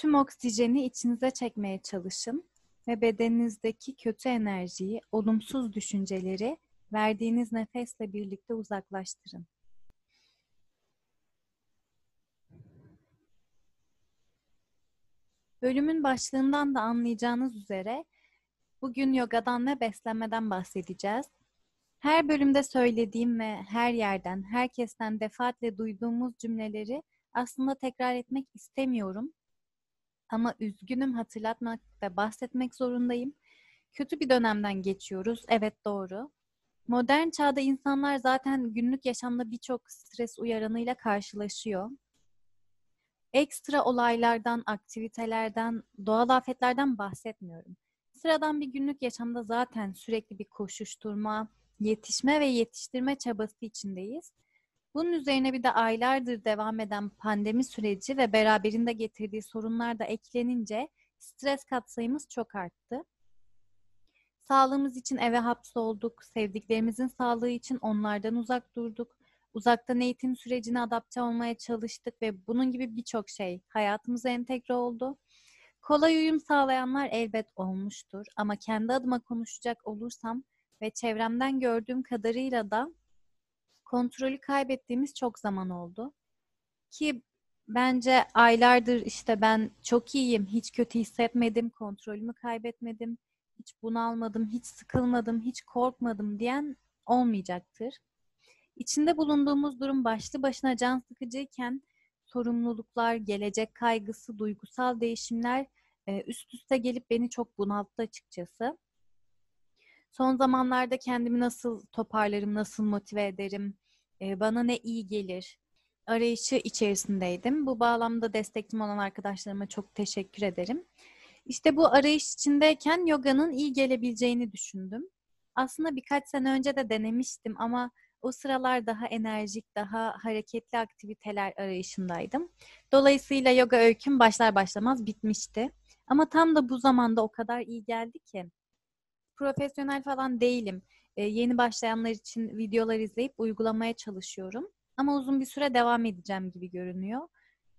Tüm oksijeni içinize çekmeye çalışın ve bedeninizdeki kötü enerjiyi, olumsuz düşünceleri verdiğiniz nefesle birlikte uzaklaştırın. Bölümün başlığından da anlayacağınız üzere bugün yogadan ve beslenmeden bahsedeceğiz. Her bölümde söylediğim ve her yerden, herkesten defaatle duyduğumuz cümleleri aslında tekrar etmek istemiyorum. Ama üzgünüm hatırlatmak ve bahsetmek zorundayım. Kötü bir dönemden geçiyoruz. Evet doğru. Modern çağda insanlar zaten günlük yaşamda birçok stres uyaranıyla karşılaşıyor. Ekstra olaylardan, aktivitelerden, doğal afetlerden bahsetmiyorum. Sıradan bir günlük yaşamda zaten sürekli bir koşuşturma, yetişme ve yetiştirme çabası içindeyiz. Bunun üzerine bir de aylardır devam eden pandemi süreci ve beraberinde getirdiği sorunlar da eklenince stres katsayımız çok arttı. Sağlığımız için eve hapsolduk, sevdiklerimizin sağlığı için onlardan uzak durduk, uzaktan eğitim sürecine adapte olmaya çalıştık ve bunun gibi birçok şey hayatımıza entegre oldu. Kolay uyum sağlayanlar elbet olmuştur ama kendi adıma konuşacak olursam ve çevremden gördüğüm kadarıyla da kontrolü kaybettiğimiz çok zaman oldu. Ki bence aylardır işte ben çok iyiyim, hiç kötü hissetmedim, kontrolümü kaybetmedim, hiç bunalmadım, hiç sıkılmadım, hiç korkmadım diyen olmayacaktır. İçinde bulunduğumuz durum başlı başına can sıkıcıyken sorumluluklar, gelecek kaygısı, duygusal değişimler üst üste gelip beni çok bunalttı açıkçası. Son zamanlarda kendimi nasıl toparlarım, nasıl motive ederim, bana ne iyi gelir arayışı içerisindeydim. Bu bağlamda destekçim olan arkadaşlarıma çok teşekkür ederim. İşte bu arayış içindeyken yoganın iyi gelebileceğini düşündüm. Aslında birkaç sene önce de denemiştim ama o sıralar daha enerjik, daha hareketli aktiviteler arayışındaydım. Dolayısıyla yoga öyküm başlar başlamaz bitmişti. Ama tam da bu zamanda o kadar iyi geldi ki. Profesyonel falan değilim. Ee, yeni başlayanlar için videolar izleyip uygulamaya çalışıyorum. Ama uzun bir süre devam edeceğim gibi görünüyor.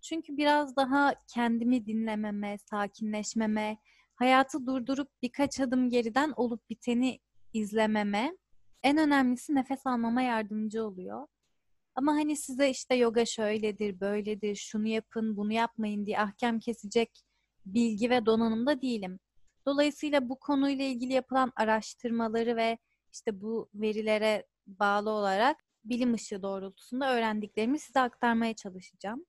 Çünkü biraz daha kendimi dinlememe, sakinleşmeme, hayatı durdurup birkaç adım geriden olup biteni izlememe, en önemlisi nefes almama yardımcı oluyor. Ama hani size işte yoga şöyledir, böyledir, şunu yapın, bunu yapmayın diye ahkam kesecek bilgi ve donanımda değilim. Dolayısıyla bu konuyla ilgili yapılan araştırmaları ve işte bu verilere bağlı olarak bilim ışığı doğrultusunda öğrendiklerimi size aktarmaya çalışacağım.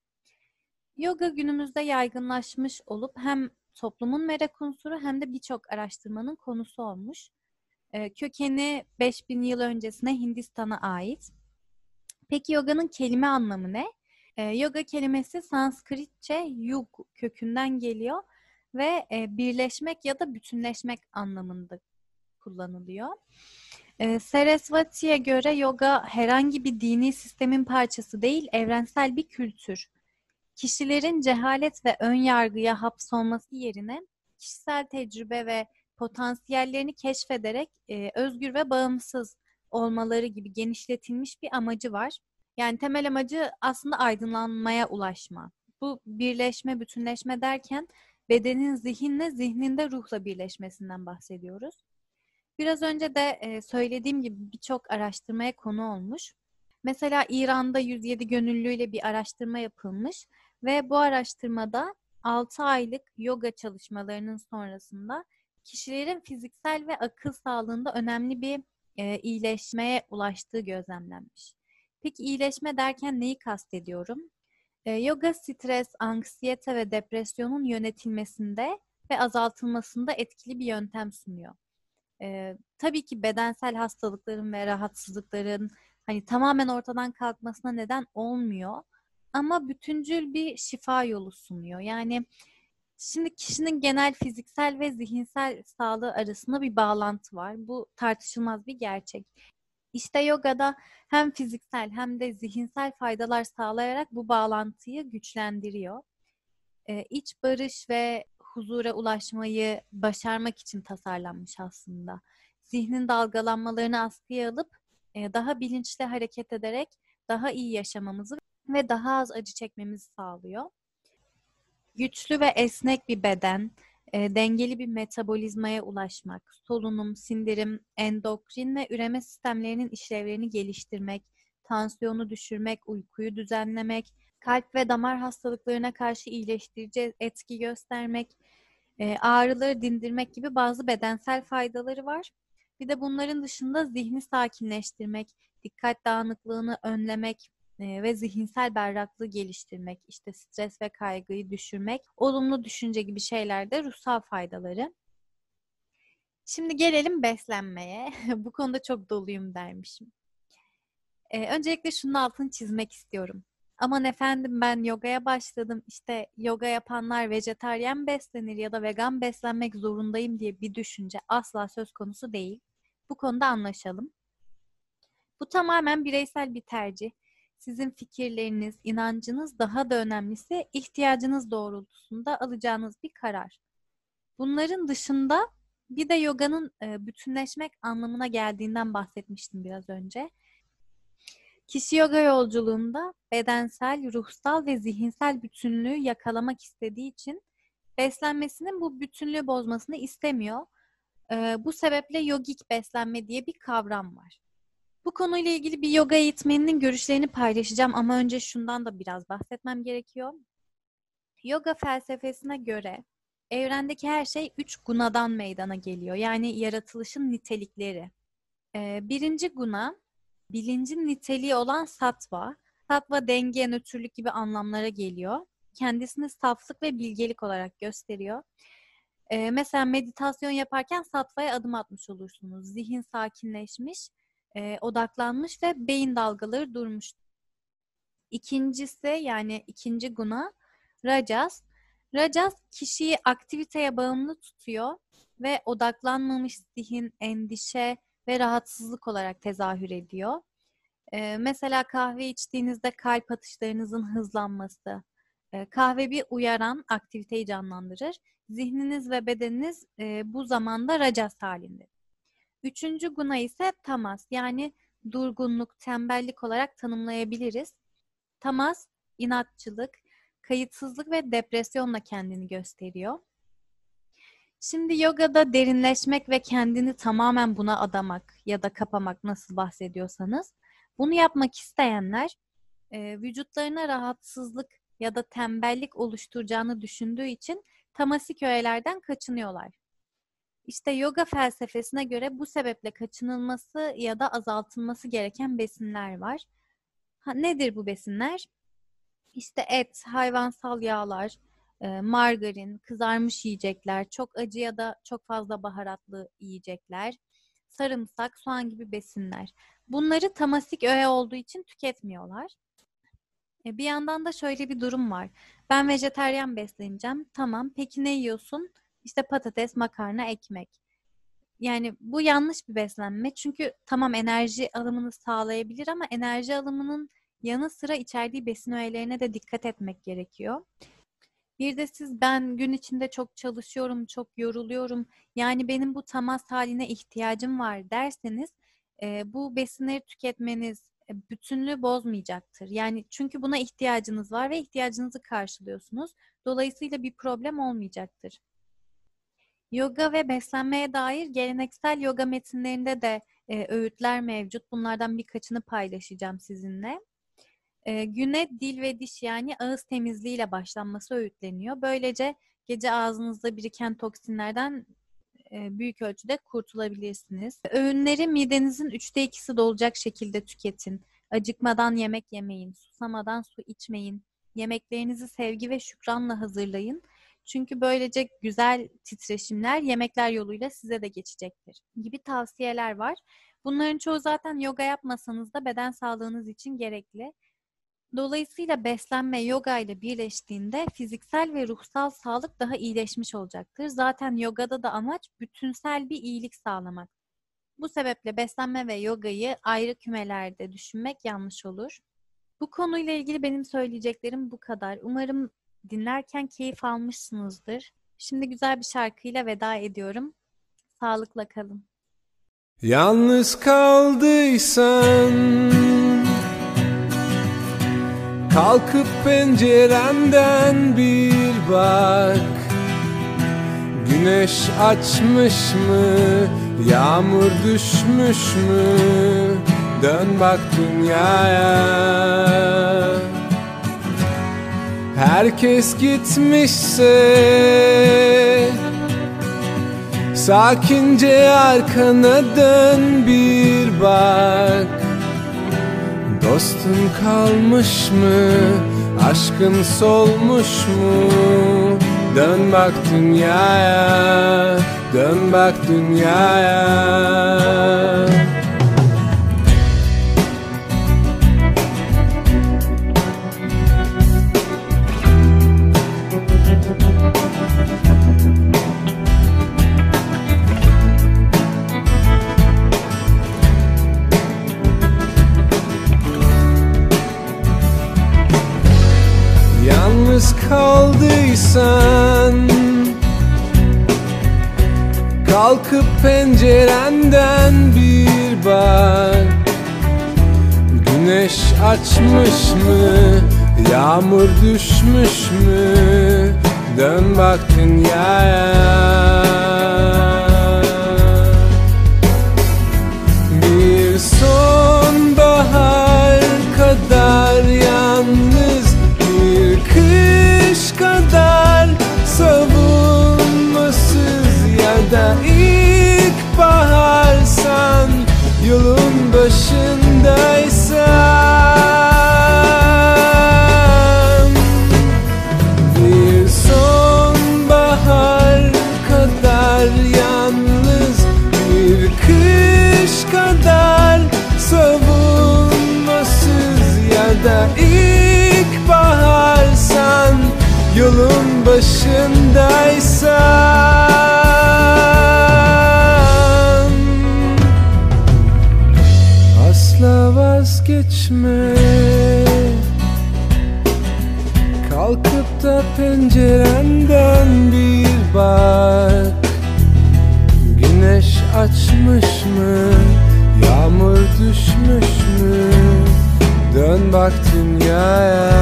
Yoga günümüzde yaygınlaşmış olup hem toplumun merak unsuru hem de birçok araştırmanın konusu olmuş. kökeni 5000 yıl öncesine Hindistan'a ait. Peki yoganın kelime anlamı ne? yoga kelimesi Sanskritçe yug kökünden geliyor ve birleşmek ya da bütünleşmek anlamında kullanılıyor. E, Sarasvati'ye göre yoga herhangi bir dini sistemin parçası değil, evrensel bir kültür. Kişilerin cehalet ve ön yargıya hapsolması yerine kişisel tecrübe ve potansiyellerini keşfederek e, özgür ve bağımsız olmaları gibi genişletilmiş bir amacı var. Yani temel amacı aslında aydınlanmaya ulaşma. Bu birleşme, bütünleşme derken bedenin zihinle, zihninde ruhla birleşmesinden bahsediyoruz. Biraz önce de söylediğim gibi birçok araştırmaya konu olmuş. Mesela İran'da 107 gönüllüyle bir araştırma yapılmış ve bu araştırmada 6 aylık yoga çalışmalarının sonrasında kişilerin fiziksel ve akıl sağlığında önemli bir e, iyileşmeye ulaştığı gözlemlenmiş. Peki iyileşme derken neyi kastediyorum? E, yoga stres, anksiyete ve depresyonun yönetilmesinde ve azaltılmasında etkili bir yöntem sunuyor. E, tabii ki bedensel hastalıkların ve rahatsızlıkların hani tamamen ortadan kalkmasına neden olmuyor. Ama bütüncül bir şifa yolu sunuyor. Yani şimdi kişinin genel fiziksel ve zihinsel sağlığı arasında bir bağlantı var. Bu tartışılmaz bir gerçek. İşte yogada hem fiziksel hem de zihinsel faydalar sağlayarak bu bağlantıyı güçlendiriyor. Ee, iç barış ve huzura ulaşmayı başarmak için tasarlanmış aslında. Zihnin dalgalanmalarını askıya alıp e, daha bilinçli hareket ederek daha iyi yaşamamızı ve daha az acı çekmemizi sağlıyor. Güçlü ve esnek bir beden, e, dengeli bir metabolizmaya ulaşmak, solunum, sindirim, endokrin ve üreme sistemlerinin işlevlerini geliştirmek, tansiyonu düşürmek, uykuyu düzenlemek, kalp ve damar hastalıklarına karşı iyileştirici etki göstermek, e, ağrıları dindirmek gibi bazı bedensel faydaları var. Bir de bunların dışında zihni sakinleştirmek, dikkat dağınıklığını önlemek e, ve zihinsel berraklığı geliştirmek, işte stres ve kaygıyı düşürmek, olumlu düşünce gibi şeylerde ruhsal faydaları. Şimdi gelelim beslenmeye. Bu konuda çok doluyum dermişim. Ee, öncelikle şunun altını çizmek istiyorum. Aman efendim ben yogaya başladım. İşte yoga yapanlar vejetaryen beslenir ya da vegan beslenmek zorundayım diye bir düşünce asla söz konusu değil. Bu konuda anlaşalım. Bu tamamen bireysel bir tercih. Sizin fikirleriniz, inancınız daha da önemlisi ihtiyacınız doğrultusunda alacağınız bir karar. Bunların dışında bir de yoganın bütünleşmek anlamına geldiğinden bahsetmiştim biraz önce. Kişi yoga yolculuğunda bedensel, ruhsal ve zihinsel bütünlüğü yakalamak istediği için beslenmesinin bu bütünlüğü bozmasını istemiyor. Ee, bu sebeple yogik beslenme diye bir kavram var. Bu konuyla ilgili bir yoga eğitmeninin görüşlerini paylaşacağım ama önce şundan da biraz bahsetmem gerekiyor. Yoga felsefesine göre evrendeki her şey üç gunadan meydana geliyor. Yani yaratılışın nitelikleri. Ee, birinci guna bilincin niteliği olan satva. Satva denge, nötrlük gibi anlamlara geliyor. Kendisini saflık ve bilgelik olarak gösteriyor. Ee, mesela meditasyon yaparken satvaya adım atmış olursunuz. Zihin sakinleşmiş, e, odaklanmış ve beyin dalgaları durmuş. İkincisi yani ikinci guna rajas. Rajas kişiyi aktiviteye bağımlı tutuyor ve odaklanmamış zihin, endişe ve rahatsızlık olarak tezahür ediyor. Ee, mesela kahve içtiğinizde kalp atışlarınızın hızlanması. Ee, kahve bir uyaran aktiviteyi canlandırır. Zihniniz ve bedeniniz e, bu zamanda rajas halinde. Üçüncü guna ise tamas yani durgunluk, tembellik olarak tanımlayabiliriz. Tamas, inatçılık, kayıtsızlık ve depresyonla kendini gösteriyor. Şimdi yogada derinleşmek ve kendini tamamen buna adamak ya da kapamak nasıl bahsediyorsanız bunu yapmak isteyenler e, vücutlarına rahatsızlık ya da tembellik oluşturacağını düşündüğü için tamasik öğelerden kaçınıyorlar. İşte yoga felsefesine göre bu sebeple kaçınılması ya da azaltılması gereken besinler var. Ha, nedir bu besinler? İşte et, hayvansal yağlar, margarin, kızarmış yiyecekler, çok acı ya da çok fazla baharatlı yiyecekler, sarımsak, soğan gibi besinler. Bunları tamasik öğe olduğu için tüketmiyorlar. E, bir yandan da şöyle bir durum var. Ben vejeteryan besleneceğim. Tamam. Peki ne yiyorsun? İşte patates, makarna, ekmek. Yani bu yanlış bir beslenme. Çünkü tamam enerji alımını sağlayabilir ama enerji alımının yanı sıra içerdiği besin öğelerine de dikkat etmek gerekiyor. Bir de siz ben gün içinde çok çalışıyorum, çok yoruluyorum. Yani benim bu tamas haline ihtiyacım var derseniz e, bu besinleri tüketmeniz e, bütünlüğü bozmayacaktır. Yani çünkü buna ihtiyacınız var ve ihtiyacınızı karşılıyorsunuz. Dolayısıyla bir problem olmayacaktır. Yoga ve beslenmeye dair geleneksel yoga metinlerinde de e, öğütler mevcut. Bunlardan birkaçını paylaşacağım sizinle. E, güne dil ve diş yani ağız temizliğiyle başlanması öğütleniyor. Böylece gece ağzınızda biriken toksinlerden e, büyük ölçüde kurtulabilirsiniz. Öğünleri midenizin üçte ikisi dolacak şekilde tüketin. Acıkmadan yemek yemeyin, susamadan su içmeyin. Yemeklerinizi sevgi ve şükranla hazırlayın. Çünkü böylece güzel titreşimler yemekler yoluyla size de geçecektir gibi tavsiyeler var. Bunların çoğu zaten yoga yapmasanız da beden sağlığınız için gerekli. Dolayısıyla beslenme yoga ile birleştiğinde fiziksel ve ruhsal sağlık daha iyileşmiş olacaktır. Zaten yogada da amaç bütünsel bir iyilik sağlamak. Bu sebeple beslenme ve yogayı ayrı kümelerde düşünmek yanlış olur. Bu konuyla ilgili benim söyleyeceklerim bu kadar. Umarım dinlerken keyif almışsınızdır. Şimdi güzel bir şarkıyla veda ediyorum. Sağlıkla kalın. Yalnız kaldıysan Kalkıp pencerenden bir bak. Güneş açmış mı? Yağmur düşmüş mü? Dön bak dünyaya. Herkes gitmişse Sakince arkana dön bir bak Dostun kalmış mı? Aşkın solmuş mu? Dön bak dünyaya Dön bak dünyaya Kalkıp pencerenden bir bak Güneş açmış mı? Yağmur düşmüş mü? Dön bak dünyaya kadar yalnız Bir kış kadar savunmasız Ya da ilkbaharsan Yolun başındaysan açmış mı? Yağmur düşmüş mü? Dön bak dünyaya